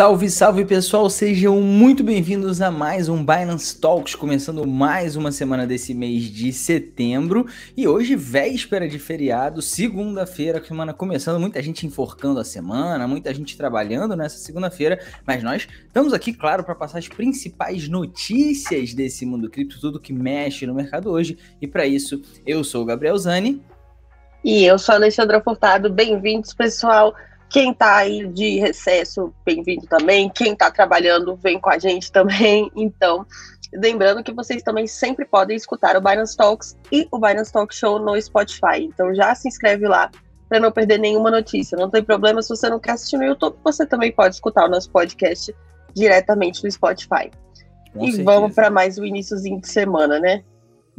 Salve, salve pessoal, sejam muito bem-vindos a mais um Binance Talks, começando mais uma semana desse mês de setembro e hoje véspera de feriado, segunda-feira, semana começando, muita gente enforcando a semana, muita gente trabalhando nessa segunda-feira, mas nós estamos aqui, claro, para passar as principais notícias desse mundo cripto, tudo que mexe no mercado hoje e para isso eu sou o Gabriel Zani. E eu sou a Alexandra Furtado, bem-vindos pessoal. Quem está aí de recesso, bem-vindo também. Quem está trabalhando, vem com a gente também. Então, lembrando que vocês também sempre podem escutar o Binance Talks e o Binance Talk Show no Spotify. Então, já se inscreve lá para não perder nenhuma notícia. Não tem problema se você não quer assistir no YouTube, você também pode escutar o nosso podcast diretamente no Spotify. Com e certeza. vamos para mais o iníciozinho de semana, né?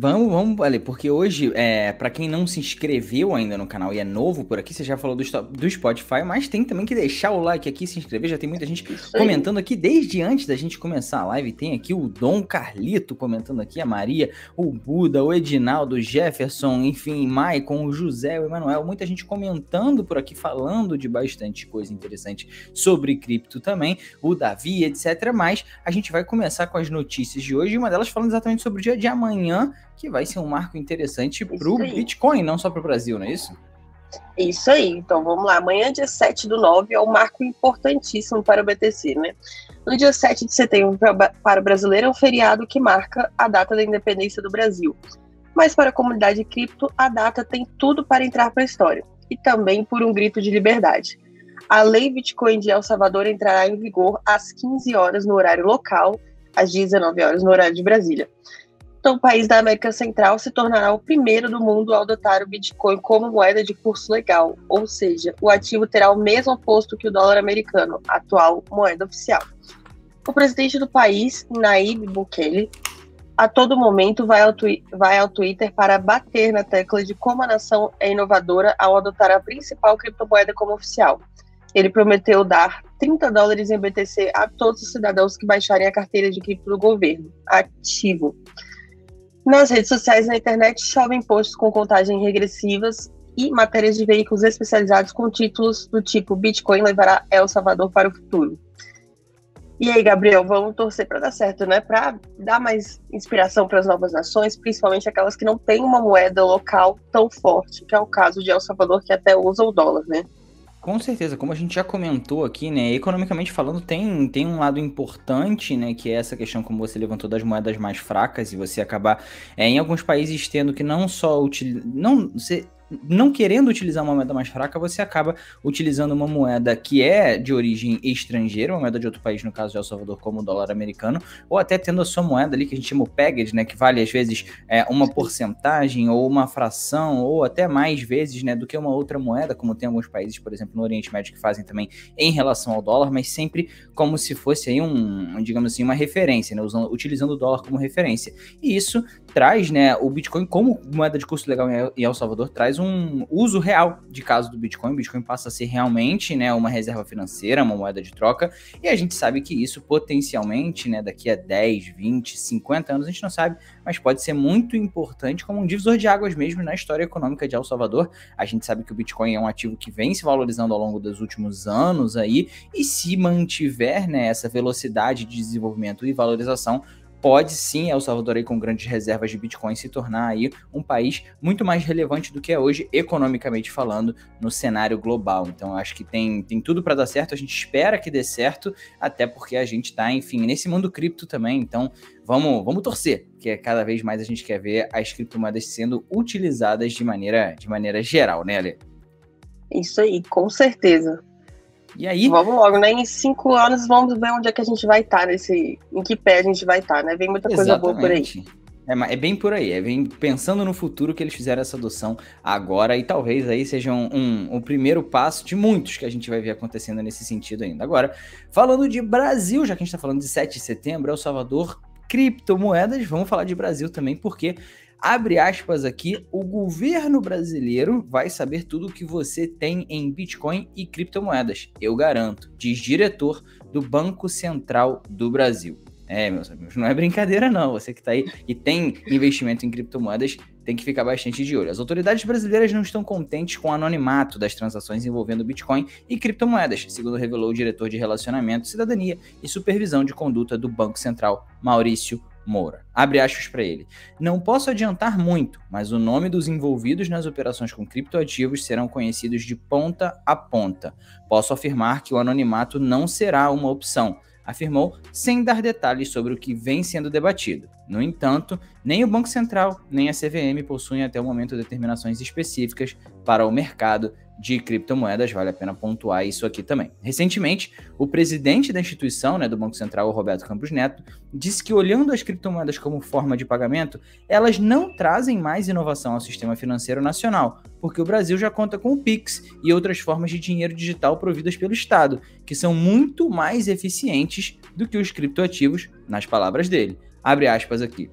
Vamos, vamos, ali, porque hoje, é, para quem não se inscreveu ainda no canal e é novo por aqui, você já falou do, do Spotify, mas tem também que deixar o like aqui, se inscrever. Já tem muita gente comentando aqui desde antes da gente começar a live. Tem aqui o Dom Carlito comentando aqui, a Maria, o Buda, o Edinaldo, o Jefferson, enfim, Maicon, o José, o Emanuel. Muita gente comentando por aqui, falando de bastante coisa interessante sobre cripto também, o Davi, etc. Mas a gente vai começar com as notícias de hoje, e uma delas falando exatamente sobre o dia de amanhã que vai ser um marco interessante para o Bitcoin, não só para o Brasil, não é isso? Isso aí, então vamos lá. Amanhã, dia 7 do 9, é um marco importantíssimo para o BTC, né? No dia 7 de setembro, para o brasileiro, é um feriado que marca a data da independência do Brasil. Mas para a comunidade cripto, a data tem tudo para entrar para a história. E também por um grito de liberdade. A lei Bitcoin de El Salvador entrará em vigor às 15 horas no horário local, às 19 horas no horário de Brasília. Então, o país da América Central se tornará o primeiro do mundo a adotar o Bitcoin como moeda de curso legal, ou seja, o ativo terá o mesmo posto que o dólar americano, atual moeda oficial. O presidente do país, Naib Bukele, a todo momento vai ao, vai ao Twitter para bater na tecla de como a nação é inovadora ao adotar a principal criptomoeda como oficial. Ele prometeu dar 30 dólares em BTC a todos os cidadãos que baixarem a carteira de cripto do governo, ativo. Nas redes sociais e na internet chovem posts com contagem regressivas e matérias de veículos especializados com títulos do tipo Bitcoin levará El Salvador para o futuro. E aí, Gabriel, vamos torcer para dar certo, né? Para dar mais inspiração para as novas nações, principalmente aquelas que não têm uma moeda local tão forte, que é o caso de El Salvador, que até usa o dólar, né? Com certeza, como a gente já comentou aqui, né, economicamente falando, tem, tem um lado importante, né, que é essa questão, como você levantou, das moedas mais fracas e você acabar, é, em alguns países, tendo que não só utilizar, não, você não querendo utilizar uma moeda mais fraca, você acaba utilizando uma moeda que é de origem estrangeira, uma moeda de outro país, no caso de El Salvador, como o dólar americano, ou até tendo a sua moeda ali que a gente chama o pegged, né, que vale às vezes é, uma porcentagem ou uma fração ou até mais vezes, né, do que uma outra moeda, como tem alguns países, por exemplo, no Oriente Médio que fazem também em relação ao dólar, mas sempre como se fosse aí um, digamos assim, uma referência, né, usando, utilizando o dólar como referência. E isso traz, né, o Bitcoin como moeda de custo legal em El Salvador traz um uso real de caso do Bitcoin. O Bitcoin passa a ser realmente, né, uma reserva financeira, uma moeda de troca, e a gente sabe que isso potencialmente, né, daqui a 10, 20, 50 anos, a gente não sabe, mas pode ser muito importante como um divisor de águas mesmo na história econômica de El Salvador. A gente sabe que o Bitcoin é um ativo que vem se valorizando ao longo dos últimos anos aí, e se mantiver, né, essa velocidade de desenvolvimento e valorização, pode sim El Salvador aí com grandes reservas de Bitcoin se tornar aí um país muito mais relevante do que é hoje economicamente falando no cenário global. Então acho que tem, tem tudo para dar certo, a gente espera que dê certo, até porque a gente está, enfim, nesse mundo cripto também, então vamos, vamos torcer, que cada vez mais a gente quer ver as criptomoedas sendo utilizadas de maneira, de maneira geral, né, Ale? Isso aí, com certeza. E aí? Vamos logo, né? Em cinco anos vamos ver onde é que a gente vai estar, tá nesse. Em que pé a gente vai estar, tá, né? Vem muita coisa boa por aí. É, é, bem por aí, é bem pensando no futuro que eles fizeram essa adoção agora e talvez aí seja um, um, um, primeiro passo de muitos que a gente vai ver acontecendo nesse sentido ainda. Agora, falando de Brasil, já que a gente está falando de 7 de setembro, El Salvador, criptomoedas, vamos falar de Brasil também, porque abre aspas aqui, o governo brasileiro vai saber tudo o que você tem em Bitcoin e criptomoedas, eu garanto, diz diretor do Banco Central do Brasil. É, meus amigos, não é brincadeira não. Você que está aí e tem investimento em criptomoedas, tem que ficar bastante de olho. As autoridades brasileiras não estão contentes com o anonimato das transações envolvendo Bitcoin e criptomoedas, segundo revelou o diretor de Relacionamento, Cidadania e Supervisão de Conduta do Banco Central, Maurício Moura. Abre aspas para ele. Não posso adiantar muito, mas o nome dos envolvidos nas operações com criptoativos serão conhecidos de ponta a ponta. Posso afirmar que o anonimato não será uma opção, afirmou, sem dar detalhes sobre o que vem sendo debatido. No entanto, nem o Banco Central nem a CVM possuem até o momento determinações específicas para o mercado de criptomoedas, vale a pena pontuar isso aqui também. Recentemente, o presidente da instituição, né, do Banco Central, Roberto Campos Neto, disse que olhando as criptomoedas como forma de pagamento, elas não trazem mais inovação ao sistema financeiro nacional, porque o Brasil já conta com o Pix e outras formas de dinheiro digital providas pelo Estado, que são muito mais eficientes do que os criptoativos, nas palavras dele. Abre aspas aqui.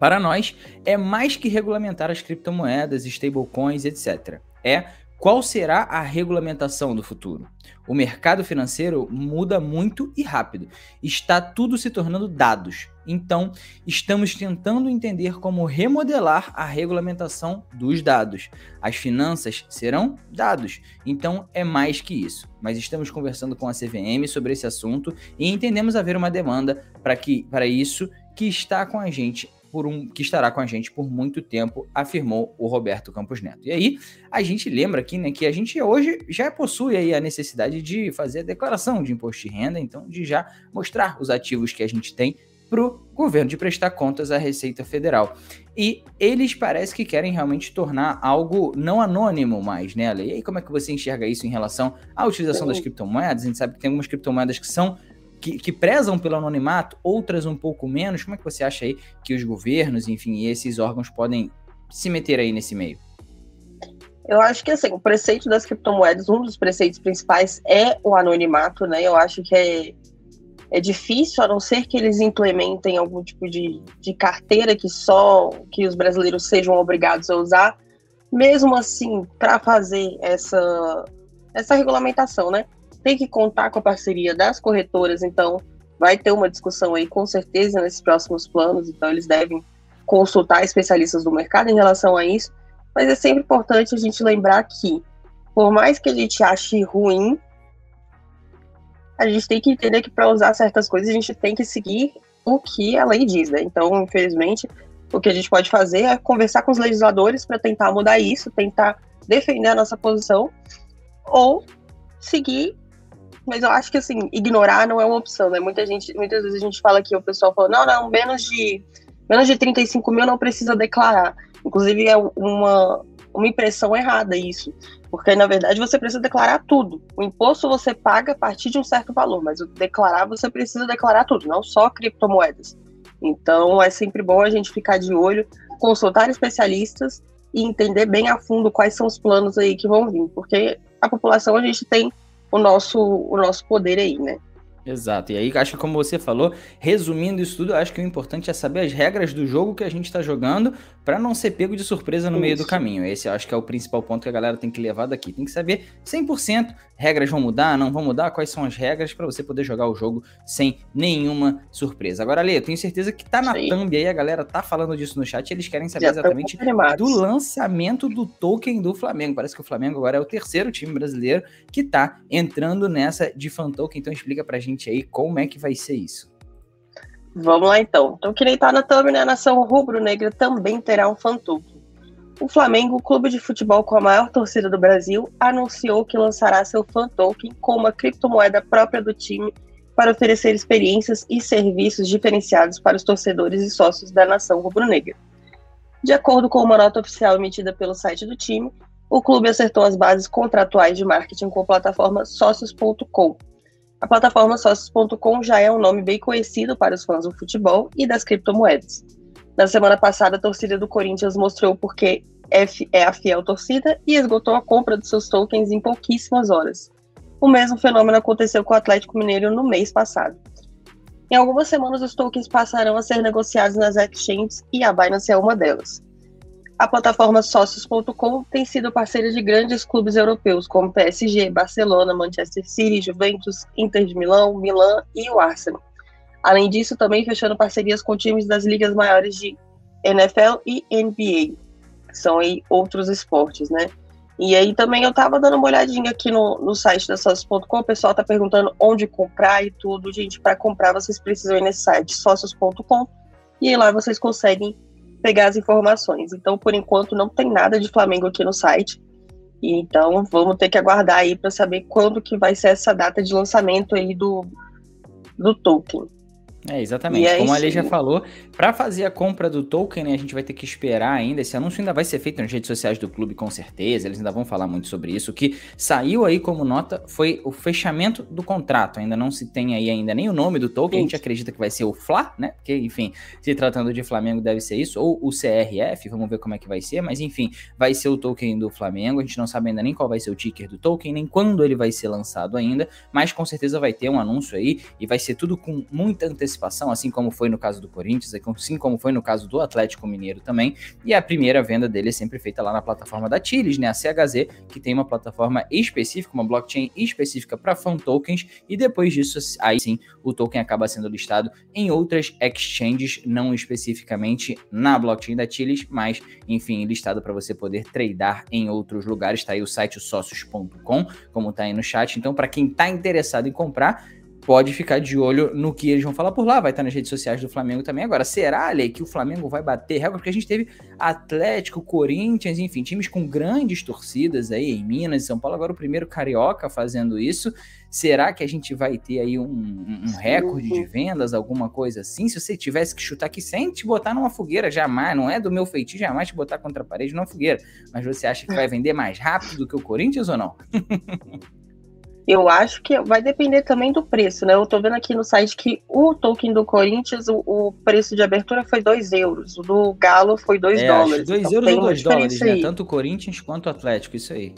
Para nós, é mais que regulamentar as criptomoedas, stablecoins, etc. É qual será a regulamentação do futuro? O mercado financeiro muda muito e rápido. Está tudo se tornando dados. Então, estamos tentando entender como remodelar a regulamentação dos dados. As finanças serão dados. Então, é mais que isso. Mas estamos conversando com a CVM sobre esse assunto e entendemos haver uma demanda para que para isso que está com a gente por um que estará com a gente por muito tempo, afirmou o Roberto Campos Neto. E aí, a gente lembra aqui, né, que a gente hoje já possui aí a necessidade de fazer a declaração de imposto de renda, então de já mostrar os ativos que a gente tem para o governo de prestar contas à Receita Federal. E eles parece que querem realmente tornar algo não anônimo mais, né, E aí, como é que você enxerga isso em relação à utilização das criptomoedas? A gente sabe que tem algumas criptomoedas que são que, que, prezam pelo anonimato, outras um pouco menos. Como é que você acha aí que os governos, enfim, esses órgãos podem se meter aí nesse meio? Eu acho que assim, o preceito das criptomoedas, um dos preceitos principais é o anonimato, né? Eu acho que é, é difícil, a não ser que eles implementem algum tipo de, de carteira que só que os brasileiros sejam obrigados a usar, mesmo assim, para fazer essa, essa regulamentação, né? Tem que contar com a parceria das corretoras, então vai ter uma discussão aí com certeza nesses próximos planos, então eles devem consultar especialistas do mercado em relação a isso, mas é sempre importante a gente lembrar que, por mais que a gente ache ruim, a gente tem que entender que para usar certas coisas a gente tem que seguir o que a lei diz, né? Então, infelizmente, o que a gente pode fazer é conversar com os legisladores para tentar mudar isso, tentar defender a nossa posição, ou seguir mas eu acho que assim, ignorar não é uma opção, né? Muita gente, muitas vezes a gente fala que o pessoal fala, não, não, menos de menos de 35 mil não precisa declarar. Inclusive é uma, uma impressão errada isso. Porque, na verdade, você precisa declarar tudo. O imposto você paga a partir de um certo valor, mas o declarar você precisa declarar tudo, não só criptomoedas. Então, é sempre bom a gente ficar de olho, consultar especialistas e entender bem a fundo quais são os planos aí que vão vir. Porque a população, a gente tem o nosso, o nosso poder aí, né? Exato. E aí, acho que como você falou, resumindo isso tudo, acho que o importante é saber as regras do jogo que a gente está jogando para não ser pego de surpresa no isso. meio do caminho. Esse eu acho que é o principal ponto que a galera tem que levar daqui. Tem que saber 100% regras vão mudar, não vão mudar, quais são as regras para você poder jogar o jogo sem nenhuma surpresa. Agora, Lê, eu tenho certeza que tá na Sim. thumb aí, a galera tá falando disso no chat, eles querem saber Já exatamente do lançamento do token do Flamengo. Parece que o Flamengo agora é o terceiro time brasileiro que tá entrando nessa de fan token, então explica pra gente aí como é que vai ser isso. Vamos lá então. Então, que nem tá na thumb, né? A nação rubro-negra também terá um fan token. O Flamengo, clube de futebol com a maior torcida do Brasil, anunciou que lançará seu fan token com uma criptomoeda própria do time para oferecer experiências e serviços diferenciados para os torcedores e sócios da nação rubro-negra. De acordo com uma nota oficial emitida pelo site do time, o clube acertou as bases contratuais de marketing com a plataforma Sócios.com. A plataforma Sócios.com já é um nome bem conhecido para os fãs do futebol e das criptomoedas. Na semana passada, a torcida do Corinthians mostrou porque é a fiel torcida e esgotou a compra dos seus tokens em pouquíssimas horas. O mesmo fenômeno aconteceu com o Atlético Mineiro no mês passado. Em algumas semanas, os tokens passarão a ser negociados nas exchanges e a Binance é uma delas. A plataforma Sócios.com tem sido parceira de grandes clubes europeus, como PSG, Barcelona, Manchester City, Juventus, Inter de Milão, Milan e o Arsenal. Além disso, também fechando parcerias com times das ligas maiores de NFL e NBA. São aí outros esportes, né? E aí também eu tava dando uma olhadinha aqui no, no site da sócios.com, o pessoal tá perguntando onde comprar e tudo. Gente, para comprar vocês precisam ir nesse site sócios.com e aí lá vocês conseguem pegar as informações. Então, por enquanto, não tem nada de Flamengo aqui no site. Então, vamos ter que aguardar aí para saber quando que vai ser essa data de lançamento aí do, do token. É, exatamente. É Como a Lei já falou, para fazer a compra do token, né, a gente vai ter que esperar ainda. Esse anúncio ainda vai ser feito nas redes sociais do clube, com certeza. Eles ainda vão falar muito sobre isso. O que saiu aí como nota foi o fechamento do contrato. Ainda não se tem aí ainda nem o nome do token. A gente acredita que vai ser o FLA, né? Porque, enfim, se tratando de Flamengo, deve ser isso. Ou o CRF, vamos ver como é que vai ser. Mas, enfim, vai ser o token do Flamengo. A gente não sabe ainda nem qual vai ser o ticker do token, nem quando ele vai ser lançado ainda. Mas com certeza vai ter um anúncio aí e vai ser tudo com muita antecipação, assim como foi no caso do Corinthians, assim como foi no caso do Atlético Mineiro também. E a primeira venda dele é sempre feita lá na plataforma da Tiles, né, a CHZ, que tem uma plataforma específica, uma blockchain específica para fan tokens, e depois disso, aí sim, o token acaba sendo listado em outras exchanges, não especificamente na blockchain da Tiles, mas, enfim, listado para você poder tradear em outros lugares. Está aí o site sócios.com, como está aí no chat. Então, para quem está interessado em comprar, pode ficar de olho no que eles vão falar por lá, vai estar nas redes sociais do Flamengo também. Agora, será, Ale, que o Flamengo vai bater recorde? Porque a gente teve Atlético, Corinthians, enfim, times com grandes torcidas aí em Minas e São Paulo. Agora o primeiro carioca fazendo isso. Será que a gente vai ter aí um, um recorde de vendas, alguma coisa assim? Se você tivesse que chutar aqui sem te botar numa fogueira, jamais, não é do meu feitio, jamais te botar contra a parede numa fogueira. Mas você acha que vai vender mais rápido do que o Corinthians ou não? Eu acho que vai depender também do preço, né? Eu tô vendo aqui no site que o token do Corinthians, o, o preço de abertura foi 2 euros, o do Galo foi 2 é, dólares. 2 então euros ou 2 dólares, né? Tanto o Corinthians quanto o Atlético, isso aí.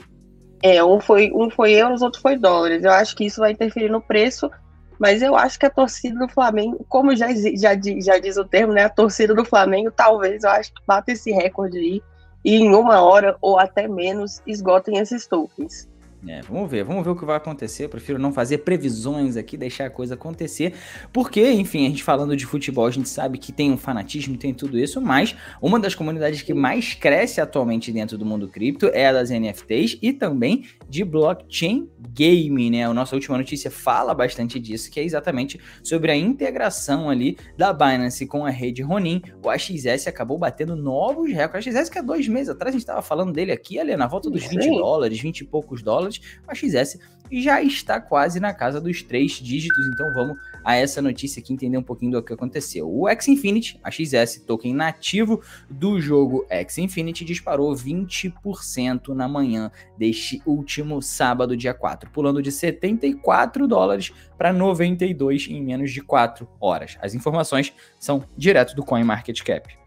É, um foi, um foi euros, outro foi dólares. Eu acho que isso vai interferir no preço, mas eu acho que a torcida do Flamengo, como já, já, já diz o termo, né? A torcida do Flamengo, talvez, eu acho que bata esse recorde aí e em uma hora ou até menos esgotem esses tokens. É, vamos ver, vamos ver o que vai acontecer. Eu prefiro não fazer previsões aqui, deixar a coisa acontecer, porque, enfim, a gente falando de futebol, a gente sabe que tem um fanatismo, tem tudo isso, mas uma das comunidades que mais cresce atualmente dentro do mundo cripto é a das NFTs e também de blockchain gaming, né? A nossa última notícia fala bastante disso, que é exatamente sobre a integração ali da Binance com a rede Ronin. O AXS acabou batendo novos recordes. O AXS que há dois meses atrás a gente estava falando dele aqui, ali na volta dos 20 dólares, 20 e poucos dólares dólares, o XS já está quase na casa dos três dígitos, então vamos a essa notícia aqui entender um pouquinho do que aconteceu. O X Infinity, a XS, token nativo do jogo X Infinity, disparou 20% na manhã deste último sábado, dia 4, pulando de 74 dólares para 92 em menos de 4 horas. As informações são direto do CoinMarketCap.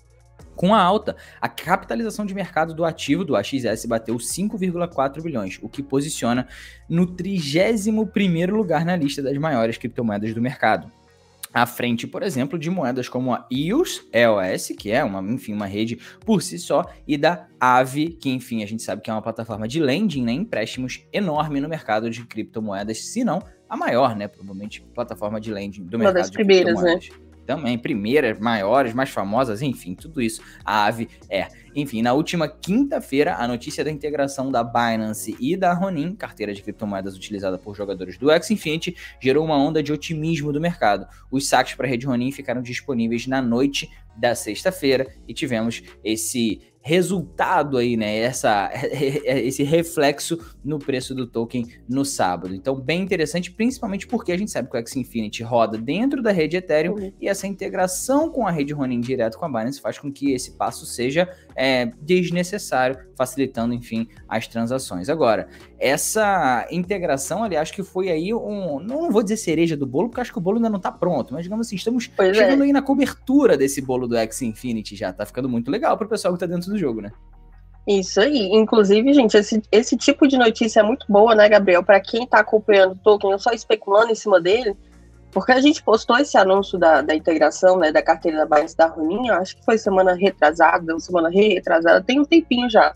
Com a alta, a capitalização de mercado do ativo do AXS bateu 5,4 bilhões, o que posiciona no 31º lugar na lista das maiores criptomoedas do mercado. À frente, por exemplo, de moedas como a EOS, EOS, que é uma, enfim, uma rede por si só, e da Aave, que enfim, a gente sabe que é uma plataforma de lending, né, empréstimos enorme no mercado de criptomoedas, se não a maior, né, provavelmente plataforma de lending do uma mercado das primeiras, né? Também, primeiras, maiores, mais famosas, enfim, tudo isso a Ave é. Enfim, na última quinta-feira, a notícia da integração da Binance e da Ronin, carteira de criptomoedas utilizada por jogadores do X Infinity, gerou uma onda de otimismo do mercado. Os saques para a rede Ronin ficaram disponíveis na noite da sexta-feira e tivemos esse resultado aí, né? Essa, esse reflexo no preço do token no sábado. Então, bem interessante, principalmente porque a gente sabe que o X Infinity roda dentro da rede Ethereum uhum. e essa integração com a rede Ronin direto com a Binance faz com que esse passo seja é, desnecessário, facilitando, enfim, as transações. Agora, essa integração, ali, acho que foi aí um. Não vou dizer cereja do bolo, porque acho que o bolo ainda não está pronto, mas digamos assim, estamos pois é. chegando é. aí na cobertura desse bolo do X Infinity já. Tá ficando muito legal para o pessoal que está dentro do jogo, né? Isso aí. Inclusive, gente, esse, esse tipo de notícia é muito boa, né, Gabriel? Para quem está acompanhando o token, eu só especulando em cima dele, porque a gente postou esse anúncio da, da integração, né, da carteira da Binance da Runinha, acho que foi semana retrasada, semana retrasada, tem um tempinho já.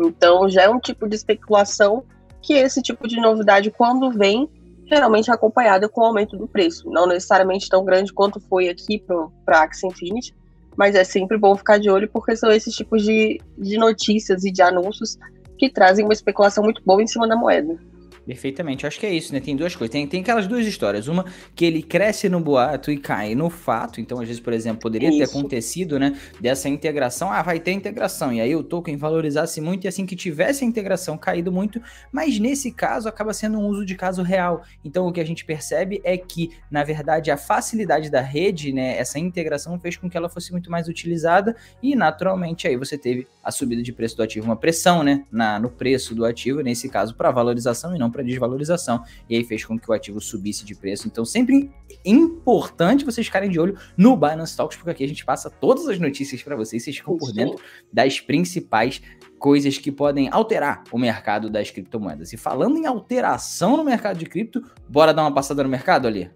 Então, já é um tipo de especulação que esse tipo de novidade, quando vem, geralmente é acompanhada com o aumento do preço. Não necessariamente tão grande quanto foi aqui para a Axie Infinity, mas é sempre bom ficar de olho porque são esses tipos de, de notícias e de anúncios que trazem uma especulação muito boa em cima da moeda. Perfeitamente, acho que é isso, né? Tem duas coisas. Tem, tem aquelas duas histórias. Uma que ele cresce no boato e cai no fato. Então, às vezes, por exemplo, poderia ter acontecido, né? Dessa integração. Ah, vai ter integração. E aí o token valorizasse muito e assim que tivesse a integração caído muito. Mas nesse caso, acaba sendo um uso de caso real. Então, o que a gente percebe é que, na verdade, a facilidade da rede, né? Essa integração fez com que ela fosse muito mais utilizada. E, naturalmente, aí você teve a subida de preço do ativo, uma pressão, né? Na, no preço do ativo, nesse caso, para valorização e não para desvalorização, e aí fez com que o ativo subisse de preço. Então, sempre importante vocês ficarem de olho no Binance Talks, porque aqui a gente passa todas as notícias para vocês, vocês ficam por dentro das principais coisas que podem alterar o mercado das criptomoedas. E falando em alteração no mercado de cripto, bora dar uma passada no mercado ali?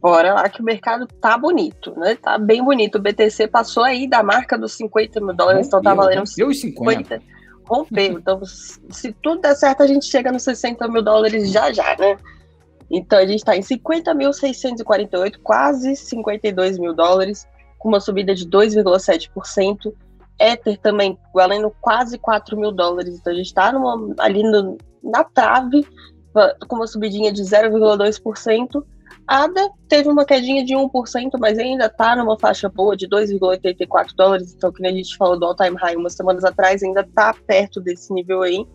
Bora lá que o mercado tá bonito, né? Tá bem bonito. O BTC passou aí da marca dos 50 mil dólares, então tá valendo uns 50. 50 rompeu. Então, se tudo der certo, a gente chega nos 60 mil dólares já já, né? Então, a gente está em 50.648, quase 52 mil dólares, com uma subida de 2,7%. Ether também valendo quase 4 mil dólares. Então, a gente está ali no, na trave, com uma subidinha de 0,2%. ADA teve uma quedinha de 1%, mas ainda está numa faixa boa de 2,84 dólares. Então, que a gente falou do all-time high umas semanas atrás, ainda está perto desse nível aí.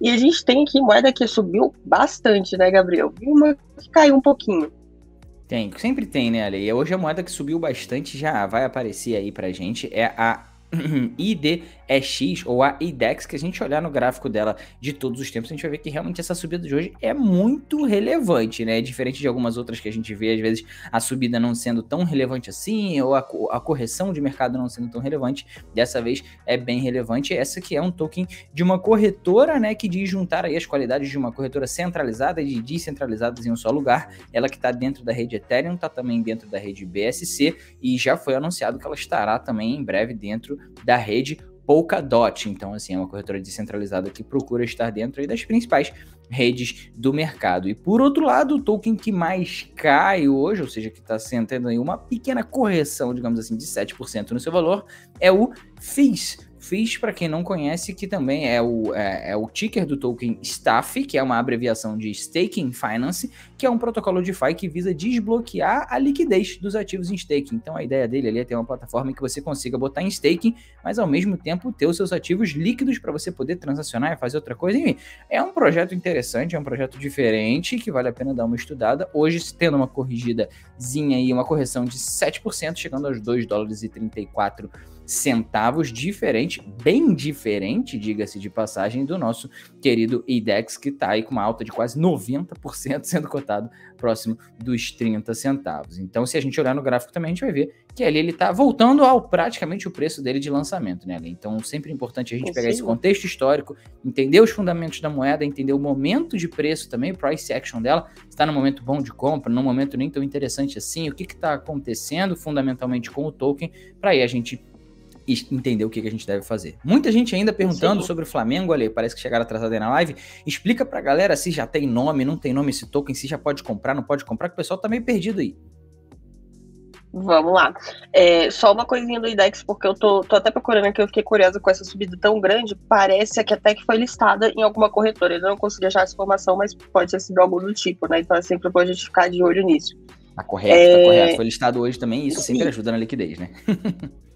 E a gente tem aqui moeda que subiu bastante, né, Gabriel? E uma que caiu um pouquinho. Tem, sempre tem, né, Ale? E hoje a moeda que subiu bastante já vai aparecer aí pra gente é a IDX ou a IDEX, que a gente olhar no gráfico dela de todos os tempos, a gente vai ver que realmente essa subida de hoje é muito relevante, né? Diferente de algumas outras que a gente vê, às vezes, a subida não sendo tão relevante assim, ou a, a correção de mercado não sendo tão relevante, dessa vez é bem relevante. Essa que é um token de uma corretora, né? Que diz juntar aí as qualidades de uma corretora centralizada e descentralizadas em um só lugar. Ela que está dentro da rede Ethereum, está também dentro da rede BSC e já foi anunciado que ela estará também em breve dentro da rede Polkadot. Então, assim, é uma corretora descentralizada que procura estar dentro das principais redes do mercado. E por outro lado, o token que mais cai hoje, ou seja, que está sentindo aí uma pequena correção, digamos assim, de 7% no seu valor, é o FIS, Fiz, para quem não conhece, que também é o, é, é, o ticker do token Staff, que é uma abreviação de Staking Finance, que é um protocolo DeFi que visa desbloquear a liquidez dos ativos em staking. Então a ideia dele ali é ter uma plataforma em que você consiga botar em staking, mas ao mesmo tempo ter os seus ativos líquidos para você poder transacionar e fazer outra coisa. Enfim, é um projeto interessante, é um projeto diferente que vale a pena dar uma estudada. Hoje, tendo uma corrigidazinha aí, uma correção de 7%, chegando aos 2 dólares e 34 centavos, diferente, bem diferente, diga-se de passagem, do nosso querido IDEX, que está aí com uma alta de quase 90%, sendo cotado próximo dos 30 centavos. Então, se a gente olhar no gráfico também, a gente vai ver que ali ele está voltando ao praticamente o preço dele de lançamento, né? Então, sempre é importante a gente pegar esse contexto histórico, entender os fundamentos da moeda, entender o momento de preço também, o price action dela, está no momento bom de compra, num momento nem tão interessante assim, o que está acontecendo fundamentalmente com o token, para aí a gente entender o que, que a gente deve fazer. Muita gente ainda perguntando Sim. sobre o Flamengo, ali, parece que chegaram atrasados aí na live. Explica pra galera se já tem nome, não tem nome esse token, se já pode comprar, não pode comprar, que o pessoal tá meio perdido aí. Vamos lá. É, só uma coisinha do IDEX, porque eu tô, tô até procurando aqui, eu fiquei curiosa com essa subida tão grande. Parece que até que foi listada em alguma corretora. Eu não consegui achar essa informação, mas pode ter sido algo do tipo, né? Então é sempre bom a gente ficar de olho nisso. Tá correto, tá é... tá correto. Foi listado hoje também, isso Sim. sempre ajuda na liquidez, né?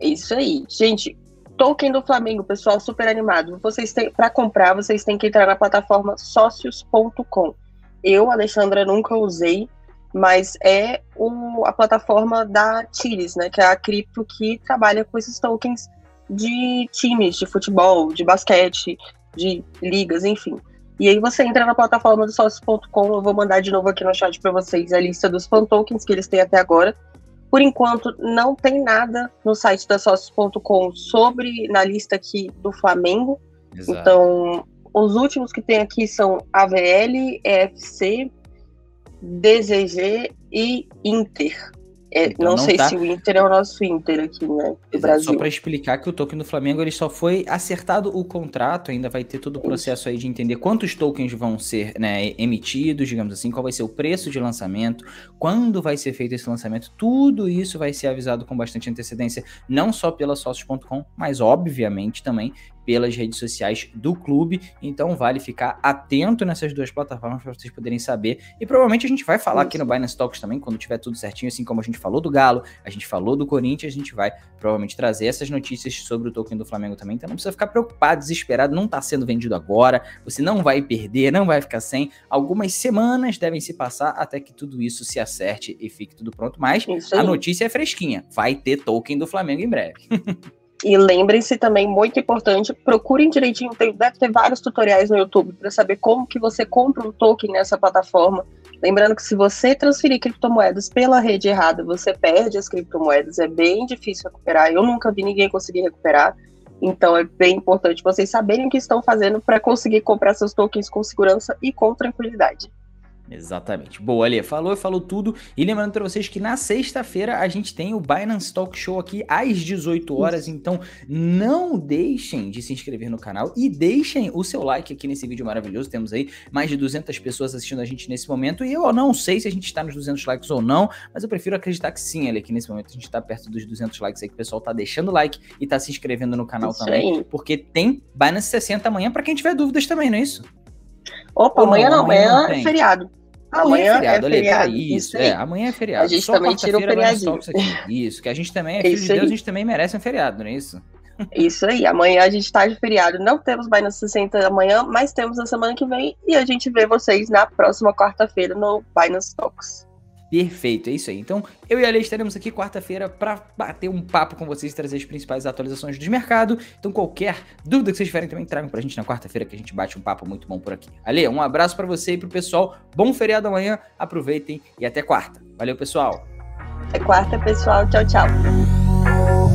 Isso aí. Gente, token do Flamengo, pessoal, super animado. Vocês têm para comprar, vocês têm que entrar na plataforma sócios.com. Eu, Alexandra, nunca usei, mas é o, a plataforma da Tires, né, que é a cripto que trabalha com esses tokens de times de futebol, de basquete, de ligas, enfim. E aí você entra na plataforma do sócios.com, eu vou mandar de novo aqui no chat para vocês a lista dos fan tokens que eles têm até agora. Por enquanto, não tem nada no site da Sócios.com sobre na lista aqui do Flamengo. Exato. Então, os últimos que tem aqui são AVL, EFC, DZG e Inter. É, então, não, não, sei tá... se o Inter é o nosso Inter aqui, né? Do Brasil. Só para explicar que o token do Flamengo ele só foi acertado o contrato, ainda vai ter todo o processo aí de entender quantos tokens vão ser né, emitidos, digamos assim, qual vai ser o preço de lançamento, quando vai ser feito esse lançamento, tudo isso vai ser avisado com bastante antecedência, não só pela sócios.com, mas obviamente também pelas redes sociais do clube. Então vale ficar atento nessas duas plataformas para vocês poderem saber. E provavelmente a gente vai falar aqui no Binance Talks também, quando tiver tudo certinho, assim como a gente falou do Galo, a gente falou do Corinthians, a gente vai provavelmente trazer essas notícias sobre o token do Flamengo também. Então não precisa ficar preocupado, desesperado, não está sendo vendido agora. Você não vai perder, não vai ficar sem. Algumas semanas devem se passar até que tudo isso se acerte e fique tudo pronto. Mas a notícia é fresquinha. Vai ter token do Flamengo em breve. E lembrem-se também, muito importante, procurem direitinho, tem, deve ter vários tutoriais no YouTube para saber como que você compra um token nessa plataforma. Lembrando que se você transferir criptomoedas pela rede errada, você perde as criptomoedas, é bem difícil recuperar. Eu nunca vi ninguém conseguir recuperar. Então é bem importante vocês saberem o que estão fazendo para conseguir comprar seus tokens com segurança e com tranquilidade. Exatamente. Boa, Ali, falou e falou tudo. E lembrando para vocês que na sexta-feira a gente tem o Binance Talk Show aqui às 18 horas, então não deixem de se inscrever no canal e deixem o seu like aqui nesse vídeo maravilhoso. Temos aí mais de 200 pessoas assistindo a gente nesse momento e eu não sei se a gente está nos 200 likes ou não, mas eu prefiro acreditar que sim, Ali, que nesse momento a gente está perto dos 200 likes aí, que o pessoal tá deixando like e tá se inscrevendo no canal isso também, aí. porque tem Binance 60 amanhã para quem tiver dúvidas também, não é isso? Opa, amanhã não, amanhã, amanhã é feriado. Amanhã, amanhã é feriado, é feriado. isso, é, amanhã é feriado. A gente Só também tira o feriadinho. Isso, que a gente também é filho de Deus, aí. a gente também merece um feriado, não é isso? Isso aí, amanhã a gente tá de feriado. Não temos Binance 60 amanhã, mas temos na semana que vem. E a gente vê vocês na próxima quarta-feira no Binance Talks. Perfeito, é isso aí. Então, eu e a Lei estaremos aqui quarta-feira para bater um papo com vocês e trazer as principais atualizações do mercado. Então, qualquer dúvida que vocês tiverem também, tragam pra gente na quarta-feira que a gente bate um papo muito bom por aqui. Ale, um abraço para você e pro pessoal. Bom feriado amanhã, aproveitem e até quarta. Valeu, pessoal. Até quarta, pessoal. Tchau, tchau.